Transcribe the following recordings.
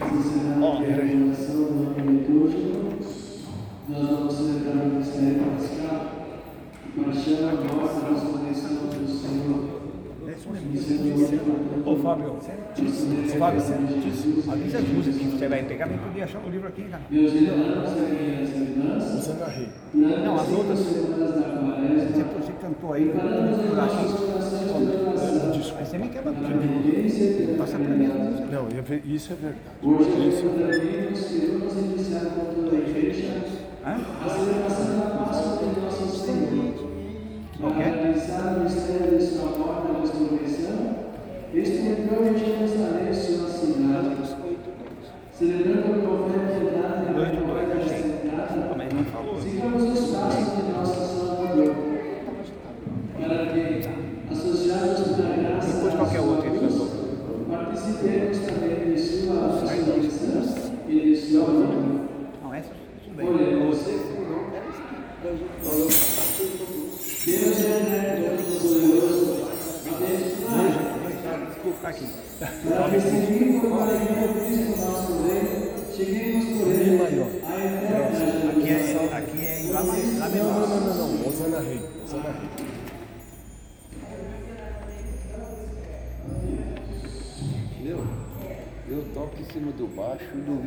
Ó, nós vamos celebrar o mistério pascal. Paixão, nossa ressurreição do Senhor. Ô Fábio, Fábio, avisa as músicas que você vai pegar, nem podia achar o livro aqui, cara. Não, as outras, você, você cantou aí, por Aí você me quebra tudo. Passa pra mim. Não, ve- isso é verdade. hoje Isso encontraremos que vamos iniciar com toda a igreja Hã? a celebração da Páscoa de Nosso Senhor. Para Ok. realizar o mistério de sua morte e ressurreição, este entrou em Jerusalém, sua cidade, celebrando o profeta verdade e Dois a de dois, glória achei. ressuscitada. Mas não falou. Sigamos os passos de nosso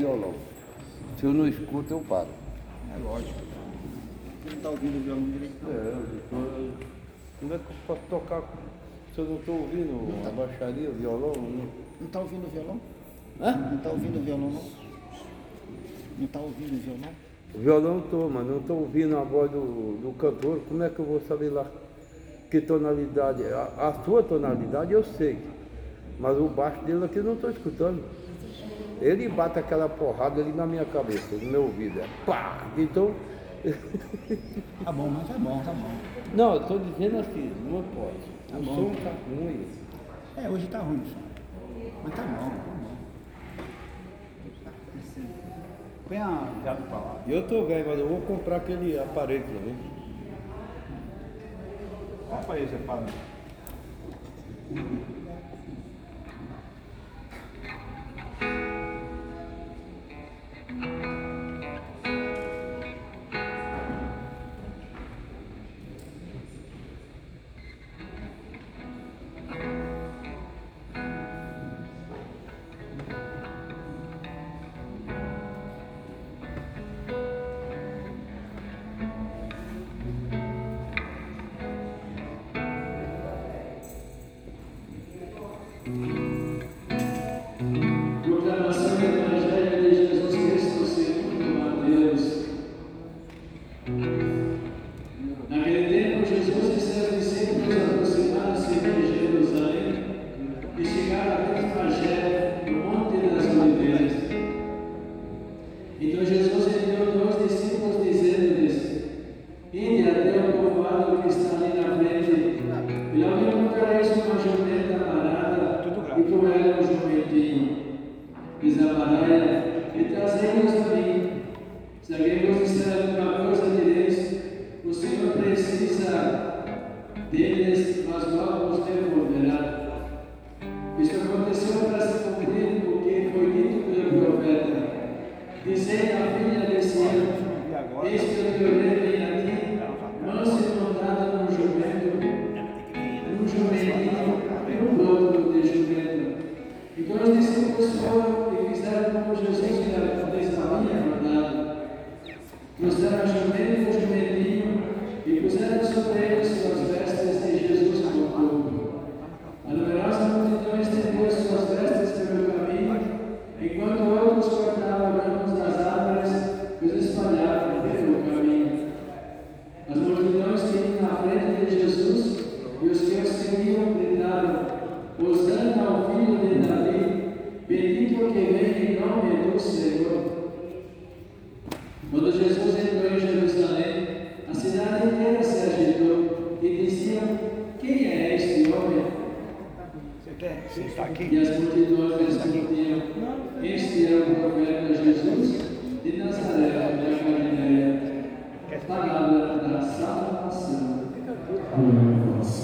violão. Se eu não escuto, eu paro. É lógico. Não está ouvindo o violão direito. É, eu tô... Como é que eu posso tocar se eu não estou ouvindo a baixaria, o violão? Não... Não está ouvindo o violão? Hã? Não está ouvindo o violão, não? Não está ouvindo o violão? O violão estou, mas não estou ouvindo a voz do, do cantor. Como é que eu vou saber lá que tonalidade? é? A, a sua tonalidade eu sei, mas o baixo dele aqui eu não estou escutando. Ele bate aquela porrada ali na minha cabeça, no meu ouvido. É pá! Então, Tá bom, mas tá bom, tá bom. não, eu estou dizendo assim, não pode. Tá o bom. som está ruim. É, hoje tá ruim o som. Mas tá bom, tá bom. Põe a viado pra lá. Eu tô velho, mas eu vou comprar aquele aparelho pra mim. Qual país você fala? Imitando o povo que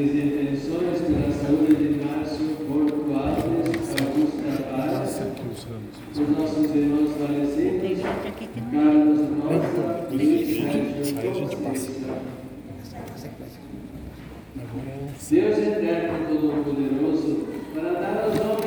minhas intervenções pela saúde de Márcio Porto Alves, Augusto Paz, os nossos irmãos falecidos, Carlos Nossa, Luiz Sérgio Costa. Deus eterno Todo-Poderoso, para dar aos homens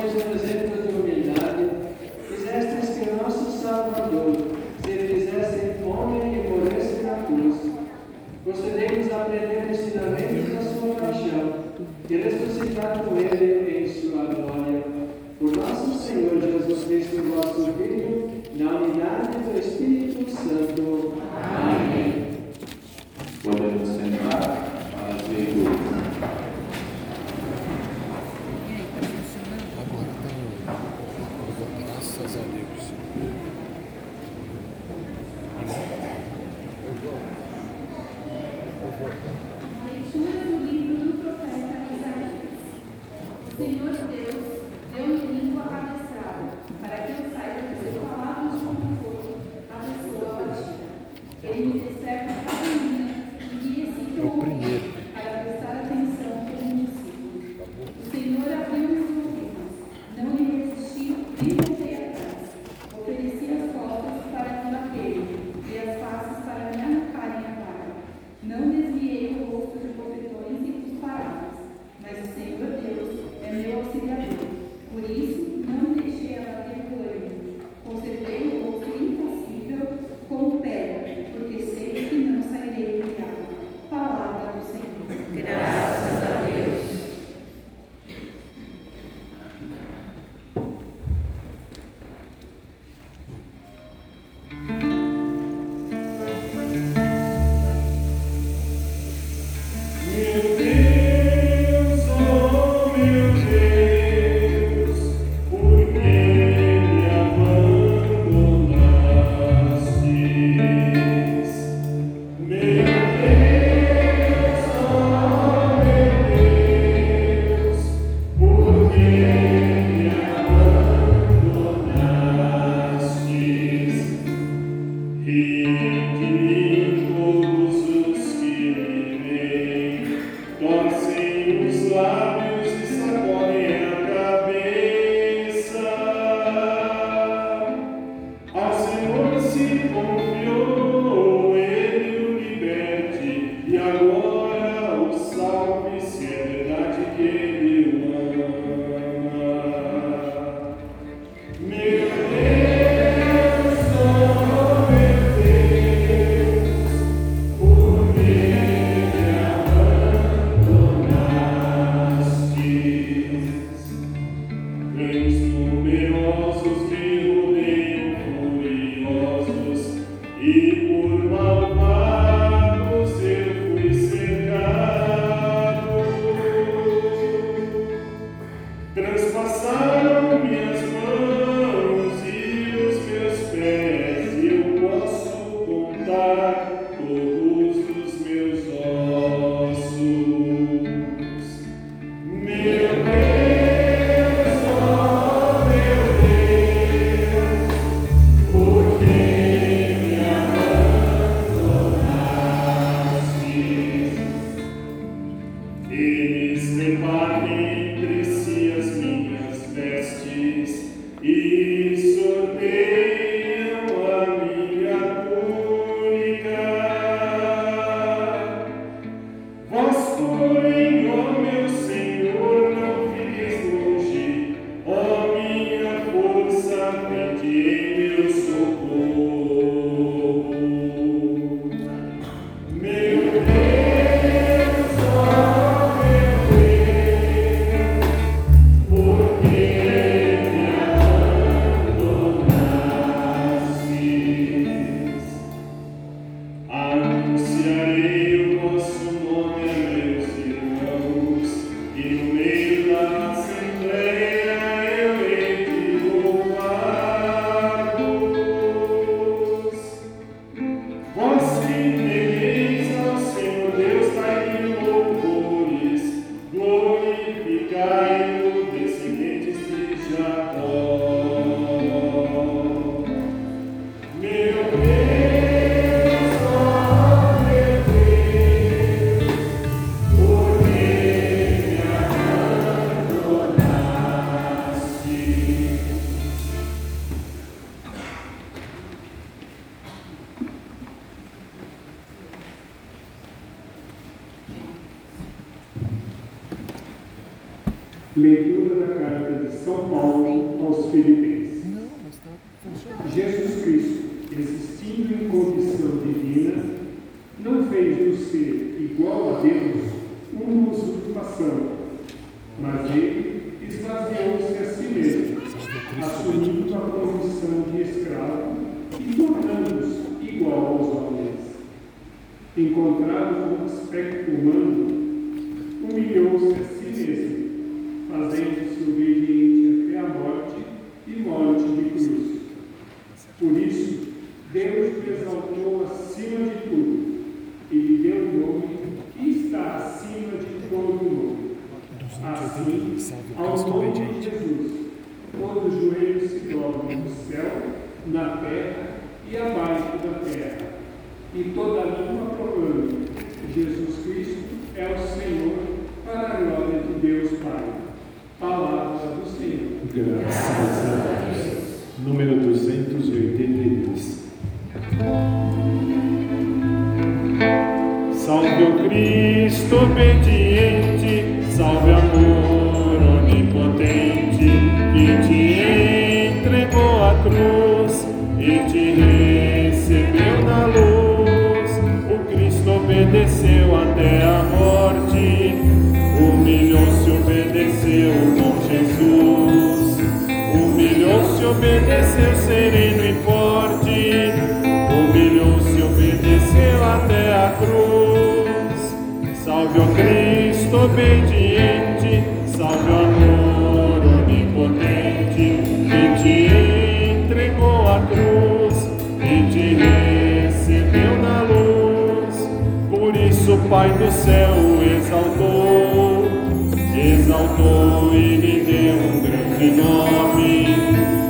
grande nome,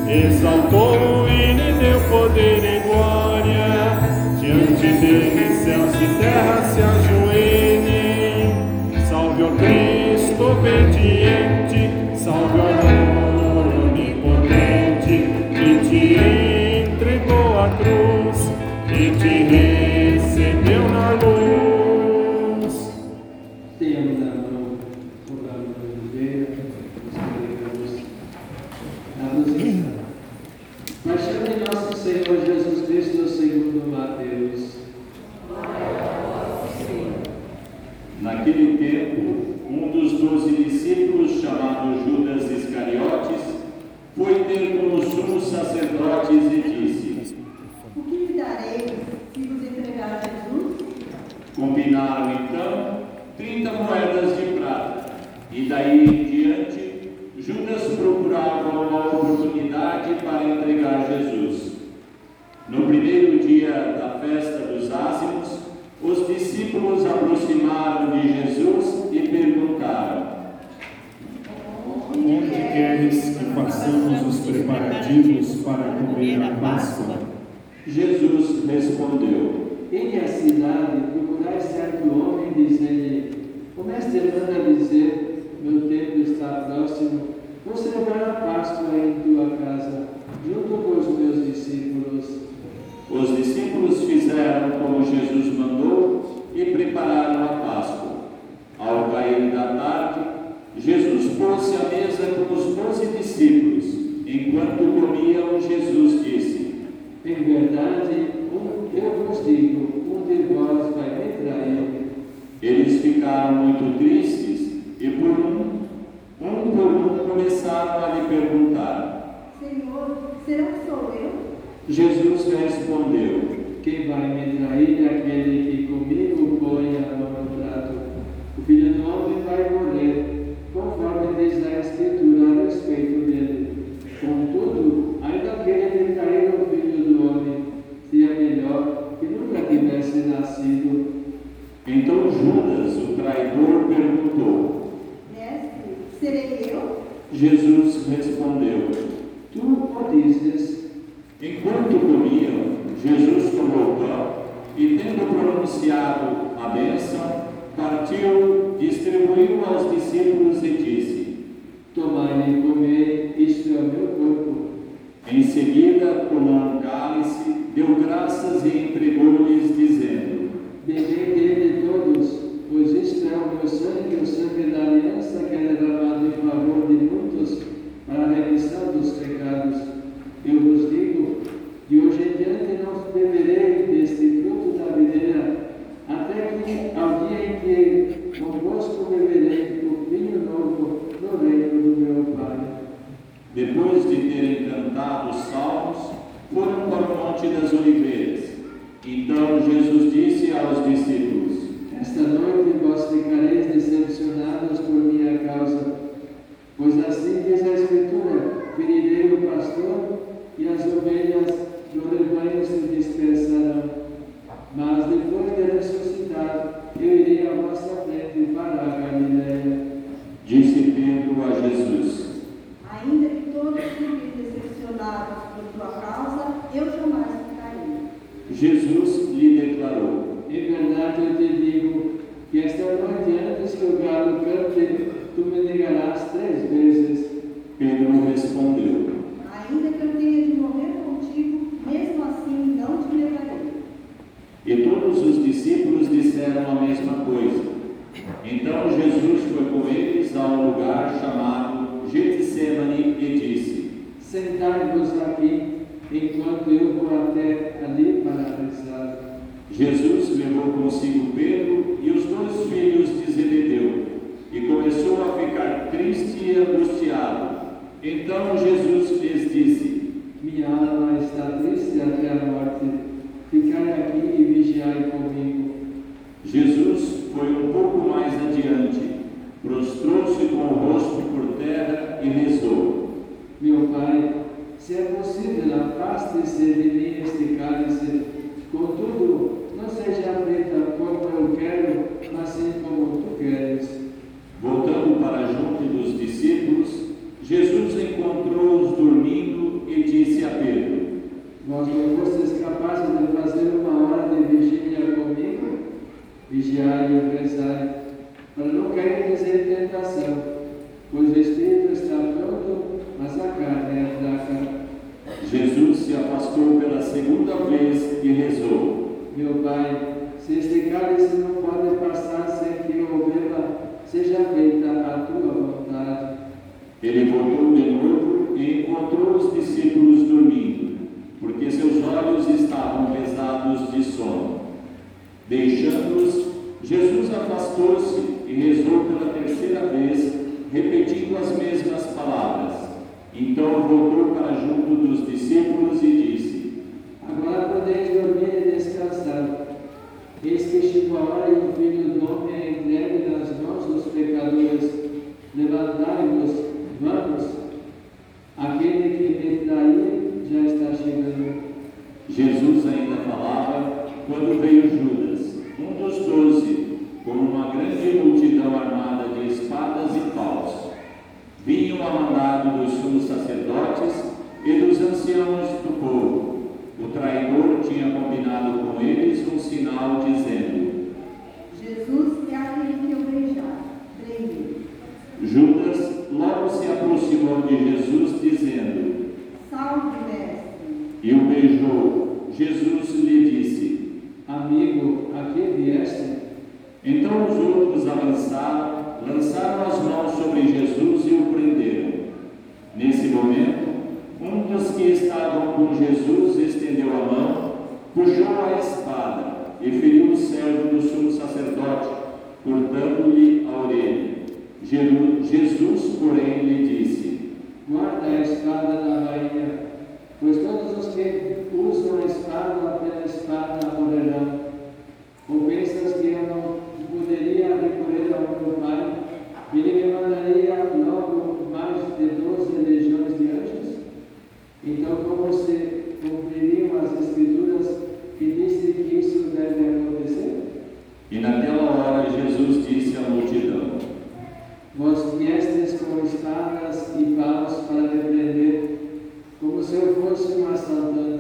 exaltou e lhe deu poder e glória. Diante dele, céus e terra se ajoelhem. Salve o Cristo obediente, salve o amor onipotente, que te entregou a cruz e te Serei eu? Jesus respondeu. Jesus disse à multidão: Vós viestes com espadas e paus para repreender, como se eu fosse um assaltante.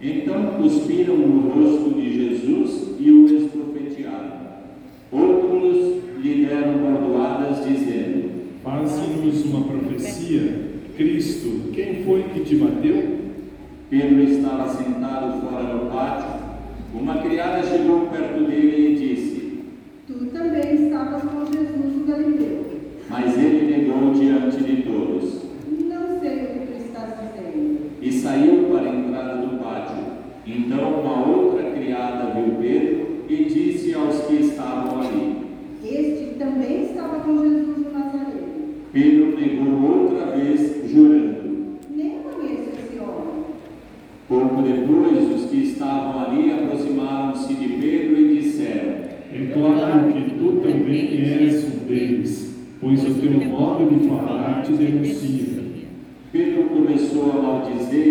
Então cuspiram no rosto de Jesus e o esprofetearam. Outros lhe deram bordoadas, dizendo: "Passe-nos uma profecia. Cristo, quem foi que te bateu? Pedro estava sentado fora do pátio. Uma criada chegou perto dele e disse: Pedro e disse aos que estavam ali: Este também estava com Jesus de Nazareno. Pedro negou outra vez, jurando: Nem conheço esse homem. Pouco depois, os que estavam ali aproximaram-se de Pedro e disseram: Declaro que tu também eres um deles, pois o teu modo de falar te denuncia. Pedro começou a maldizer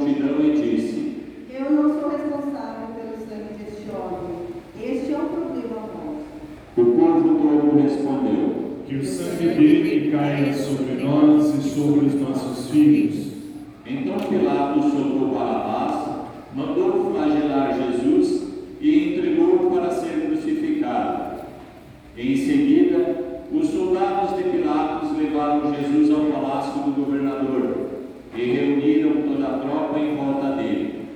multidão e disse: Eu não sou responsável pelo sangue deste homem. Este é um problema nosso. O povo todo respondeu: Que o sangue dele caia sobre nós e sobre os nossos filhos. Então Pilatos soltou Barrabás, mandou flagelar Jesus e entregou para ser crucificado. Em seguida, os soldados de Pilatos levaram Jesus ao palácio do governador e reuniram toda a tropa em volta dele.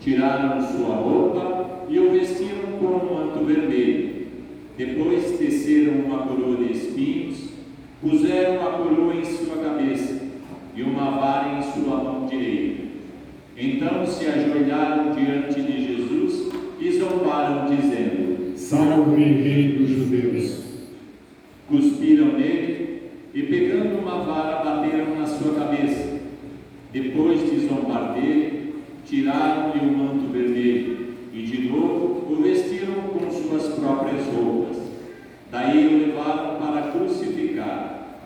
Tiraram sua roupa e o vestiram com um manto vermelho. Depois teceram uma coroa de espinhos, puseram a coroa em sua cabeça e uma vara em sua mão direita. Então se ajoelharam diante de Jesus e zombaram, dizendo: Salve, Rei dos Judeus. Cuspiram nele e, pegando uma vara, bateram na sua cabeça. Depois de zombar dele, tiraram-lhe o manto vermelho e, de novo, o vestiram com suas próprias roupas. Daí o levaram para crucificar.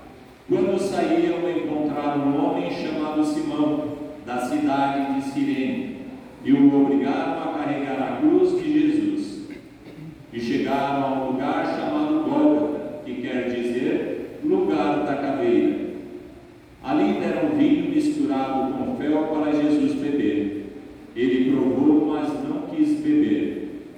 Quando saíam, encontraram um homem chamado Simão, da cidade de Cirene, e o obrigaram a carregar a cruz de Jesus. E chegaram a um lugar chamado Gólgota, que quer dizer lugar da caveira. Ali deram vinho misturado com fel para Jesus beber. Ele provou, mas não quis beber.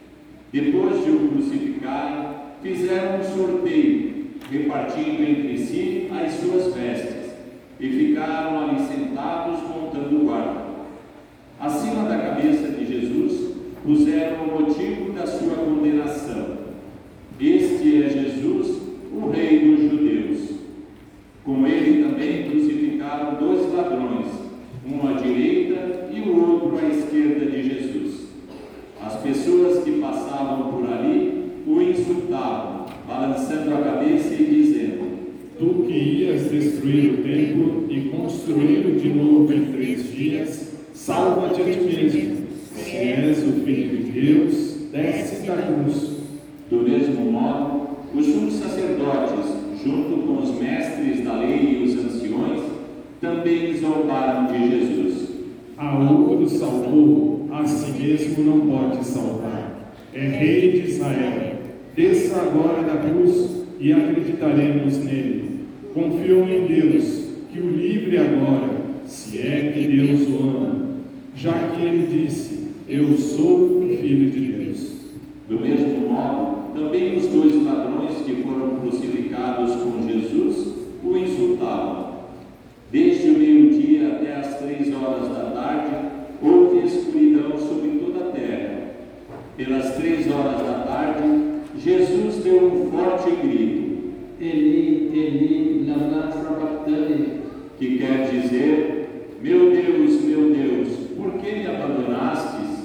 Depois de o crucificarem, fizeram um sorteio, repartindo entre si as suas vestes, e ficaram ali sentados montando guarda. Acima da cabeça de Jesus puseram o motivo da sua condenação. Este é Jesus, o Rei dos Judeus. Com ele também crucificaram dois ladrões, um à direita e o outro à esquerda de Jesus. As pessoas que passavam por ali o insultavam, balançando a cabeça e dizendo: Tu que ias destruir o templo e construí-lo de novo em três dias, salva-te a ti mesmo. Se és o Filho de Deus, desce da cruz. Do mesmo modo, os sumos sacerdotes, junto com os mestres da lei e os anciões, também zombaram de Jesus. A outro salvou, a si mesmo não pode salvar. É Rei de Israel. Desça agora da cruz e acreditaremos nele. Confiou em Deus, que o livre agora, se é que Deus o ama, já que ele disse: Eu sou o Filho de Deus. Do mesmo modo, também os dois ladrões que foram crucificados com Jesus o insultavam. Desde o meio-dia até as três horas da tarde, houve escuridão sobre toda a terra. Pelas três horas da tarde, Jesus deu um forte grito, Eli, Eli, lama sabachthani. que quer dizer: Meu Deus, meu Deus, por que me abandonastes?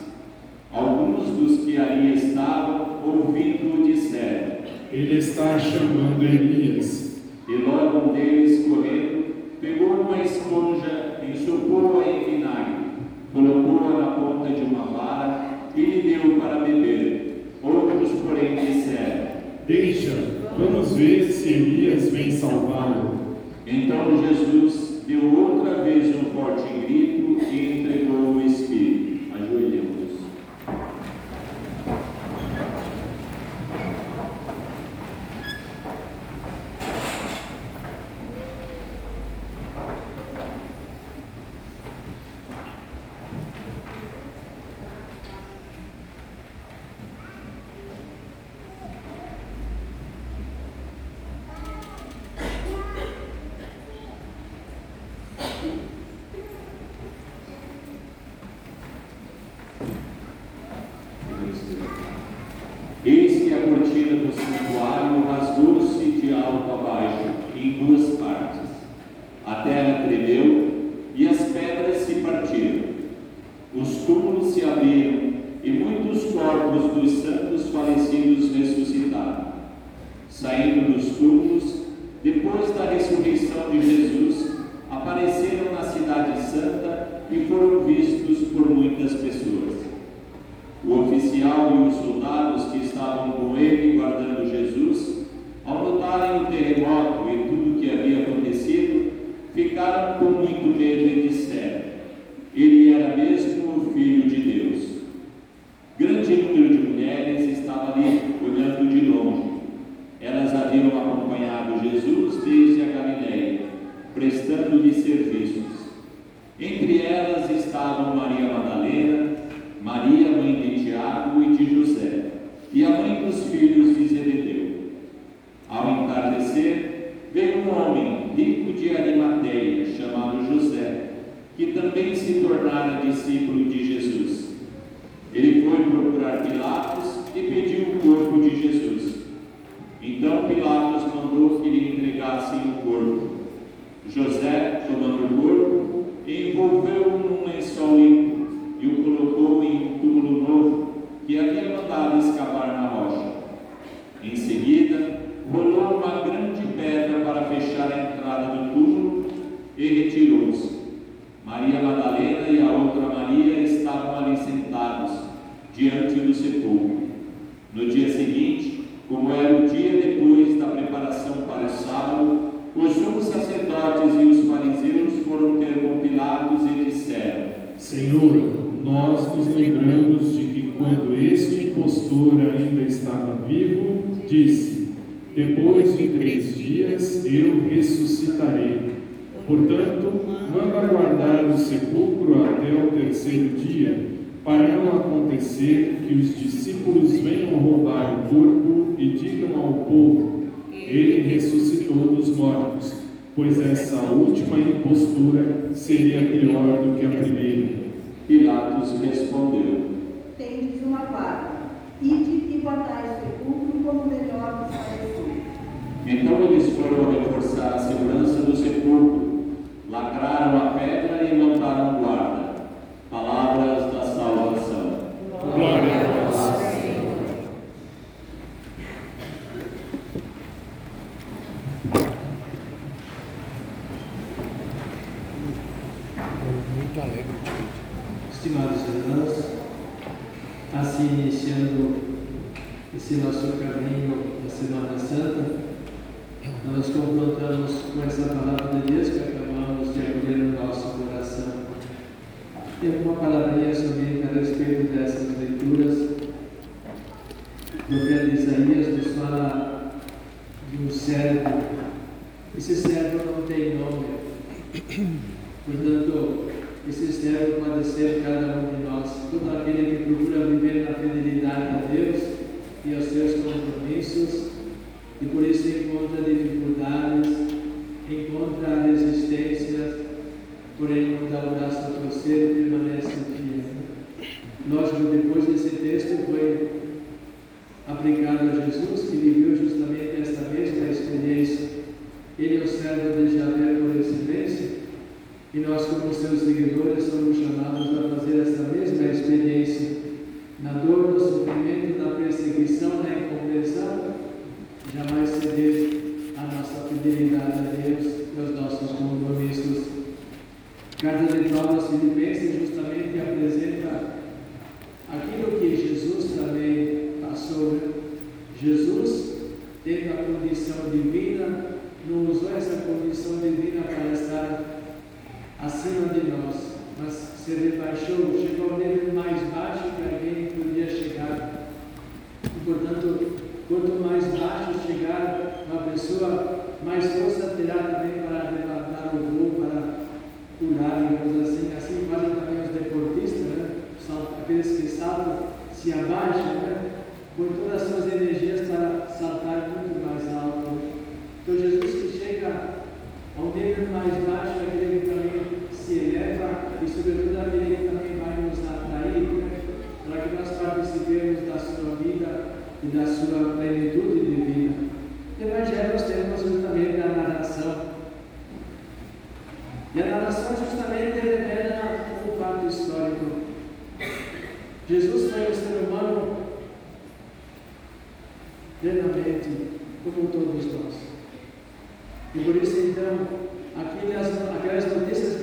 Alguns dos que ali estavam, ouvindo-o, disseram. Ele está chamando Elias. E logo um deles, correndo, pegou uma esponja, ensopou-a em vinagre, colocou-a na ponta de uma vara e lhe deu para beber. Disseram. Deixa, vamos ver se Elias vem salvá-lo. Então Jesus deu outra vez um forte o terremoto e tudo o que havia acontecido, ficaram com muito medo iniciando esse nosso caminho da Semana Santa, nós confrontamos com essa palavra de Deus que acabamos de acolher no nosso coração. Tem uma palavrinha somente a respeito dessas leituras. O profeta Isaías nos fala de um servo. Esse servo não tem nome. Portanto, esse servo pode ser cada um de nós, todo aquele que procura viver na fidelidade a Deus e aos seus compromissos, e por isso encontra dificuldades, encontra resistências, porém não dá o braço a torcer e permanece fiel. Lógico, depois desse texto foi aplicado a Jesus, que viveu justamente esta mesma experiência. Ele é o servo de Javé e nós, como seus seguidores, somos chamados a fazer essa mesma experiência na dor, no sofrimento, na perseguição, na incompreensão, jamais ceder a nossa fidelidade a Deus e aos nossos compromissos. Carta de Paulo aos Filipenses justamente apresenta aquilo que Jesus também passou. Né? Jesus, tendo a condição divina, não usou essa condição divina para estar acima de nós, mas se rebaixou, chegou ao nível mais baixo que alguém podia chegar. E, portanto, quanto mais baixo chegar uma pessoa, mais força terá também para arrebatar o voo, para curar, digamos assim. Assim fazem também os deportistas, né? São aqueles que saltam, se abaixam, né? Com todas as suas energias para saltar muito mais alto. Então, Jesus que chega ao nível mais baixo, aquele que Espírito da vida também vai nos atrair né? para que nós participemos da sua vida e da sua plenitude divina. e No Evangelho nós temos justamente a narração. E a narração justamente revela um fato histórico. Jesus foi um ser humano plenamente, como todos nós. E por isso então, aqui, aquelas notícias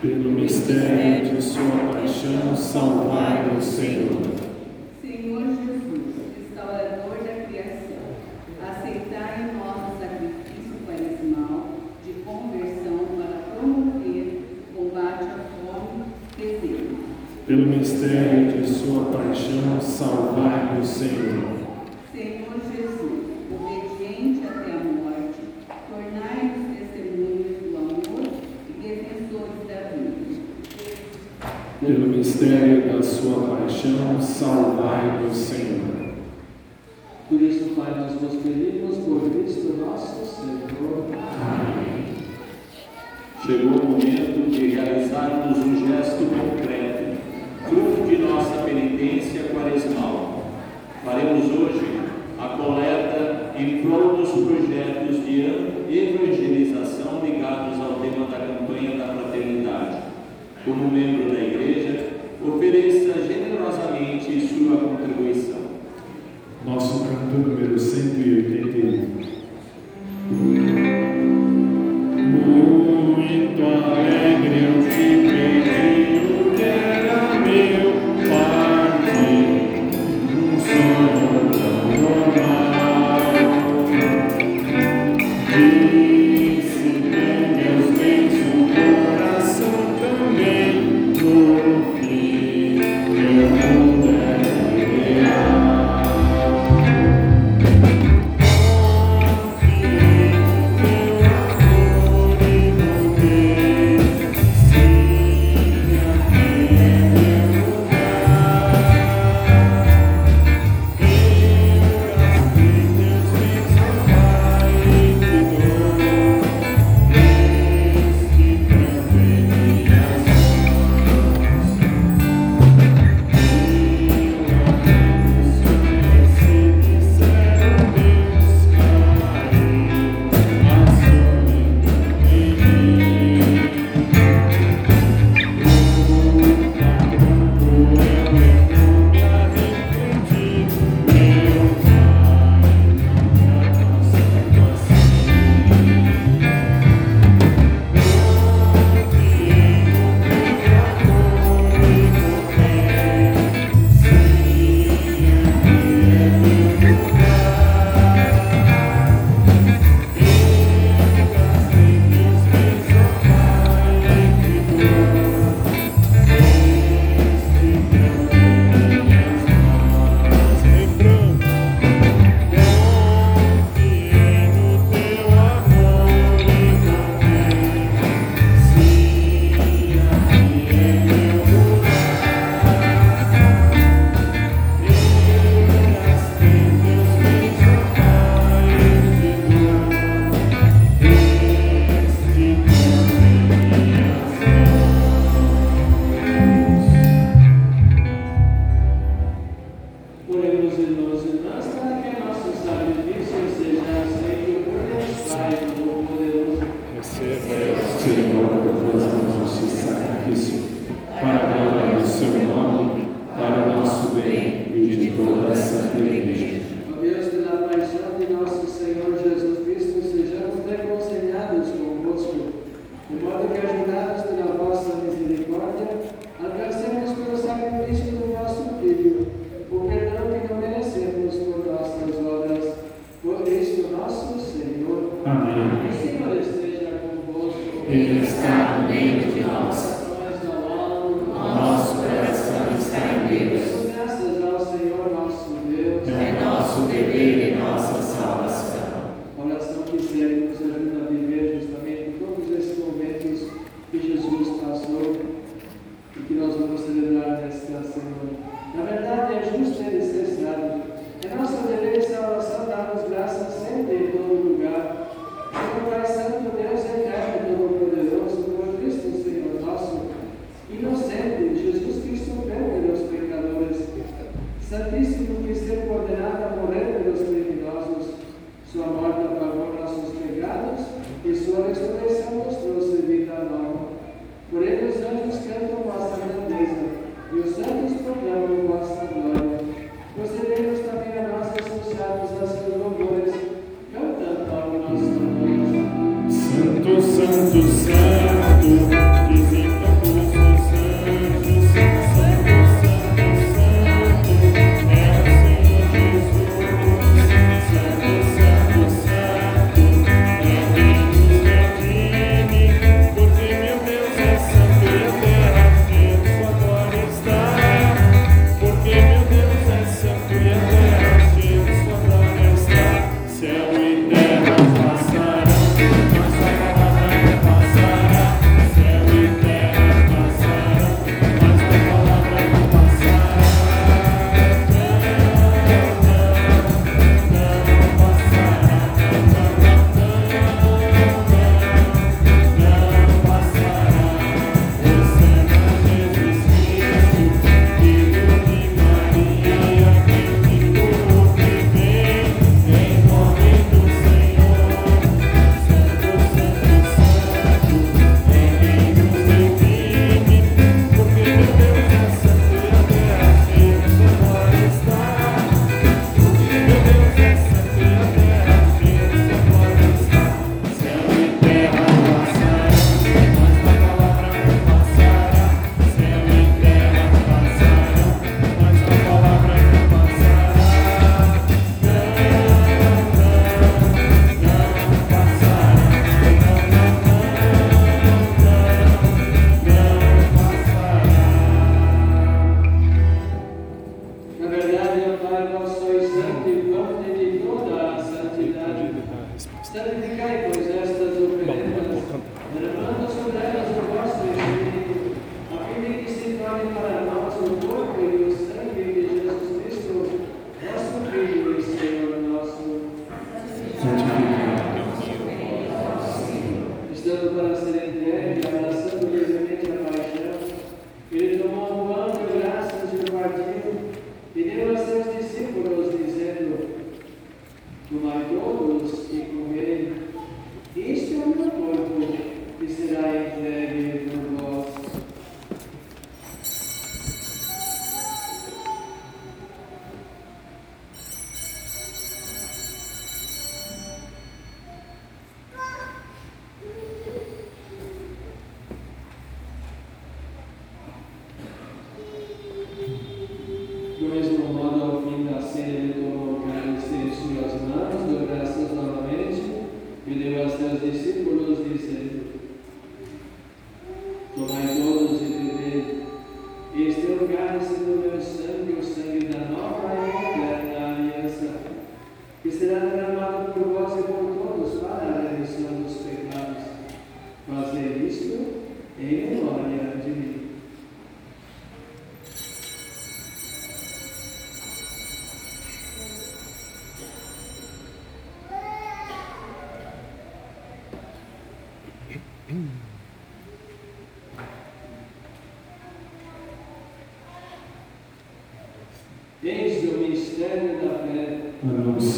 Pelo mistério de sua paixão, salvai-nos, Senhor. Senhor Jesus, restaurador da criação, aceitai em nós o sacrifício quaresmal de conversão para promover combate à fome e sede. Pelo mistério de sua paixão, salvai-nos, Senhor. Senhor Jesus, obediente até a morte, tornai-nos testemunhas do amor e defensores da vida. Pelo mistério da sua paixão, salvai-nos, Senhor. Por isso, Pai, nós vos pedimos por Cristo nosso Senhor. Chegou o momento de realizarmos um gesto concreto, fruto de nossa penitência quaresmal. Faremos hoje a coleta em prol dos projetos de evangelização ligados ao tema da campanha da fraternidade. Como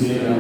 Spirit.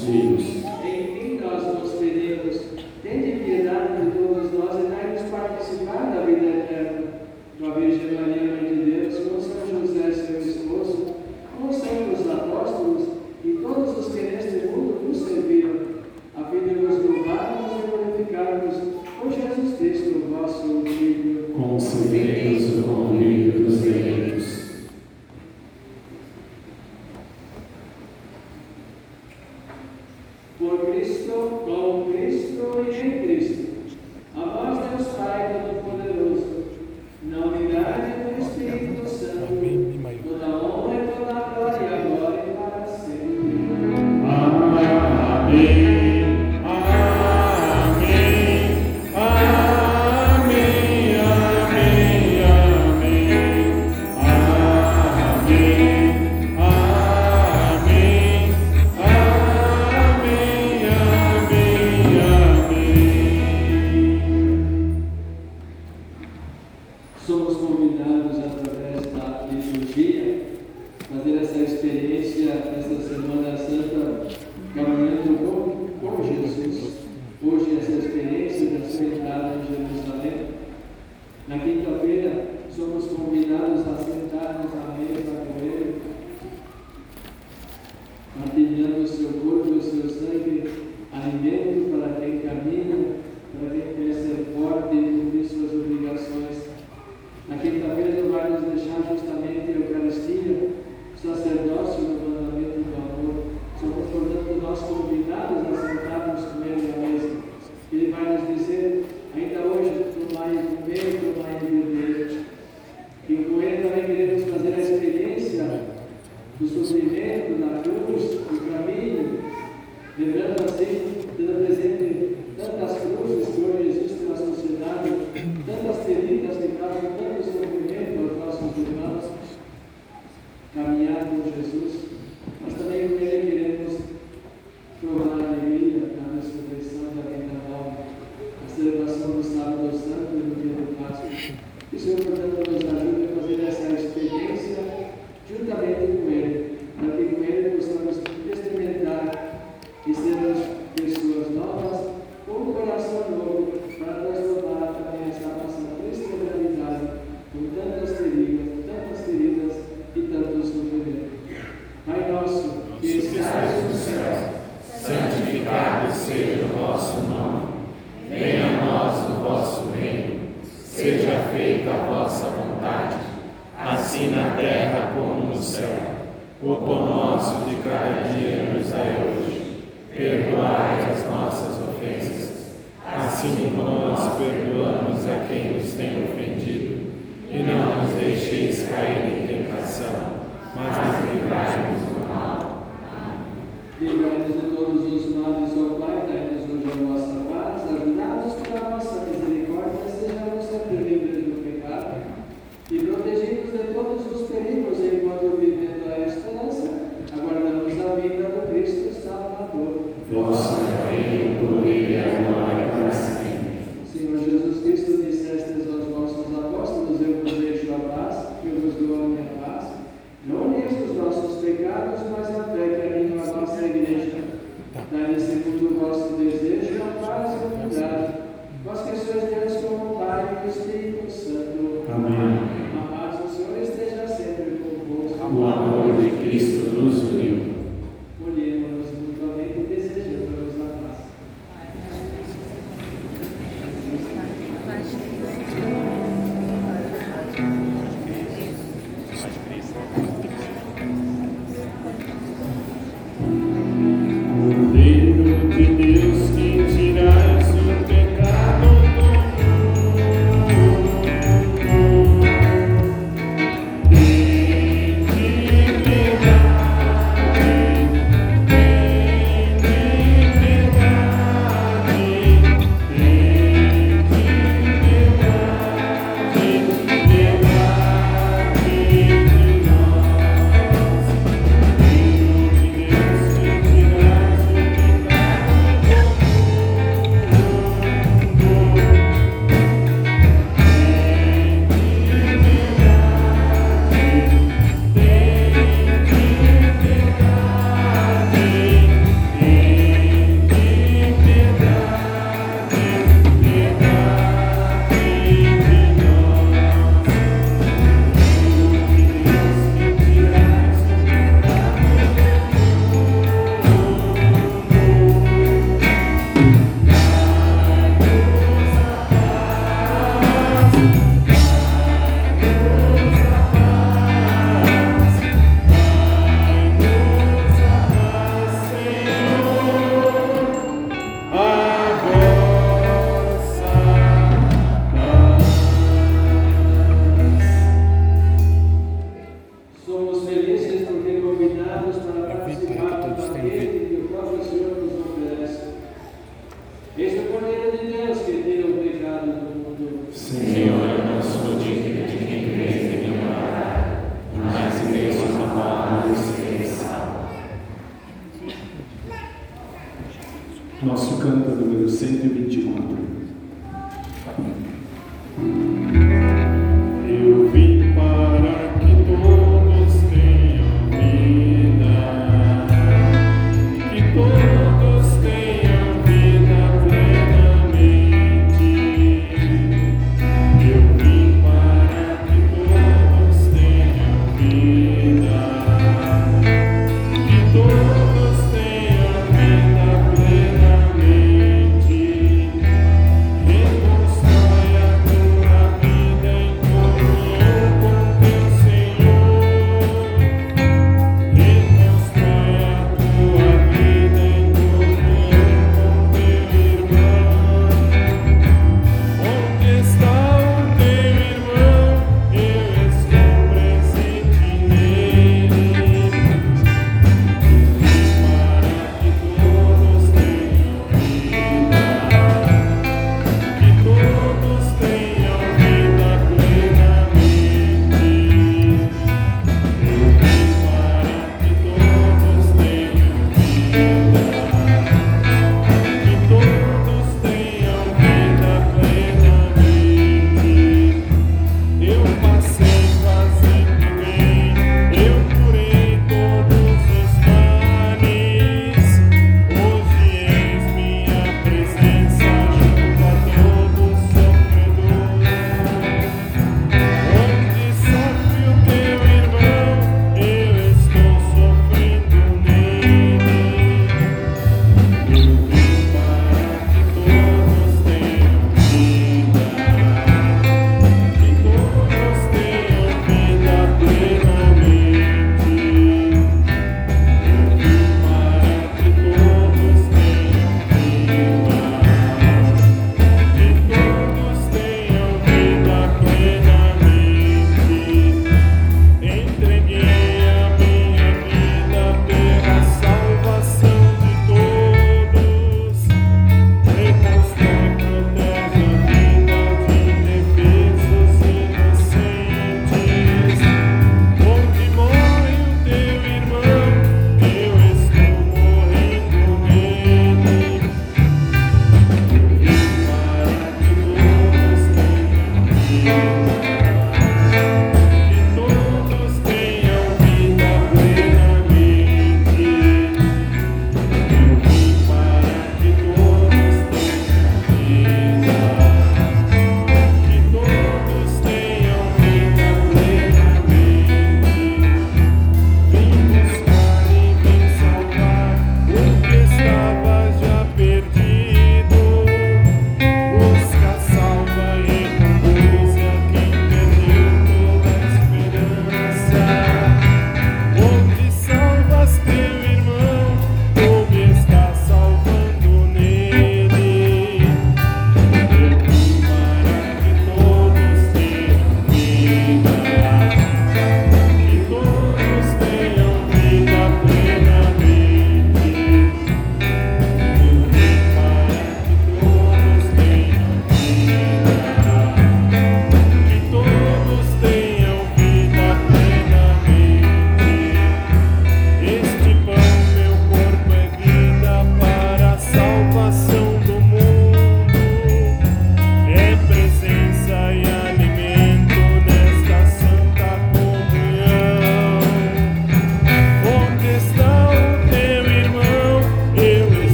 Filhos.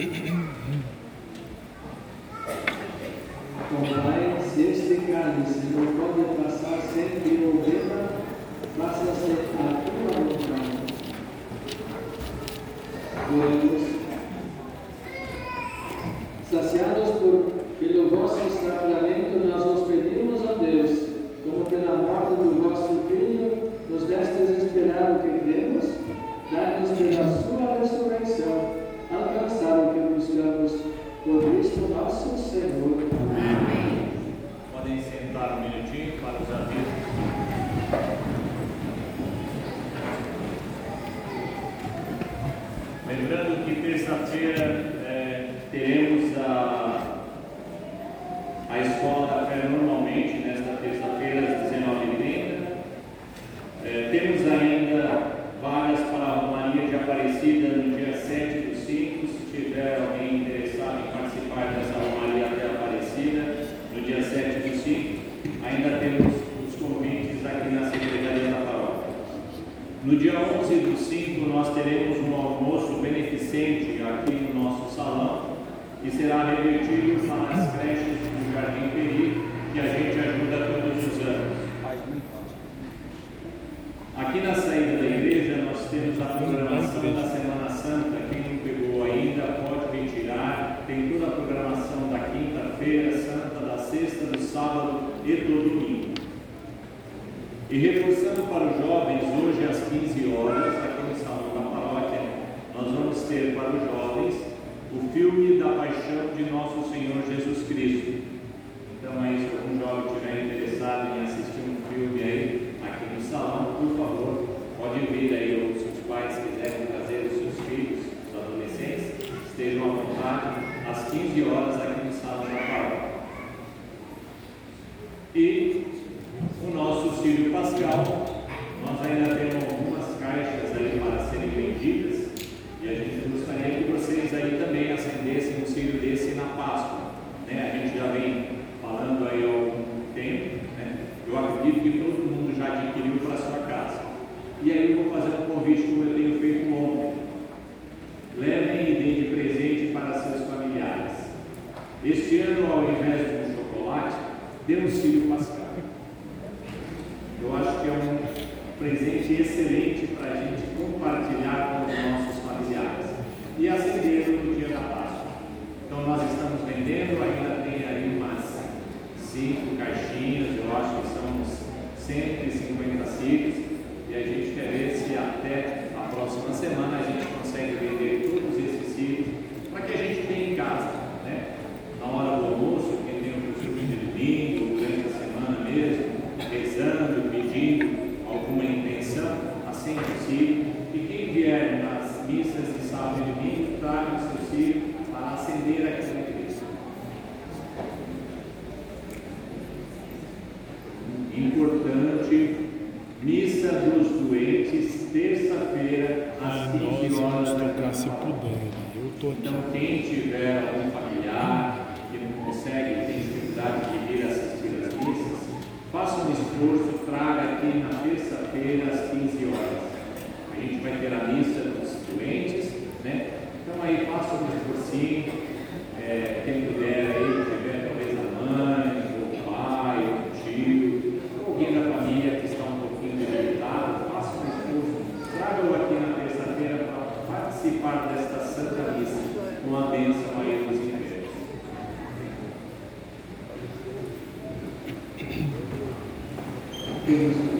えええ E reforçando para os jovens, hoje às 15 horas, aqui no salão da paróquia, né? nós vamos ter para os jovens o filme da paixão de Nosso Senhor Jesus Cristo. Então, é aí, se algum jovem estiver interessado em assistir um filme aí, aqui no salão, por favor, pode vir aí, ou se os pais quiserem trazer os seus filhos, os adolescentes, estejam à vontade, às 15 horas aqui no salão da paróquia. E o nosso Círio Pascal. Nós ainda temos algumas caixas aí para serem vendidas e a gente gostaria que vocês aí também acendessem um Círio desse na Páscoa. Né? A gente já vem falando aí há algum tempo. Né? Eu acredito que todo mundo já adquiriu para sua casa. E aí eu vou fazer um convite como eu tenho feito ontem. Levem e deem de presente para seus familiares. Este ano, ao invés de um chocolate, dê um Círio pascal. in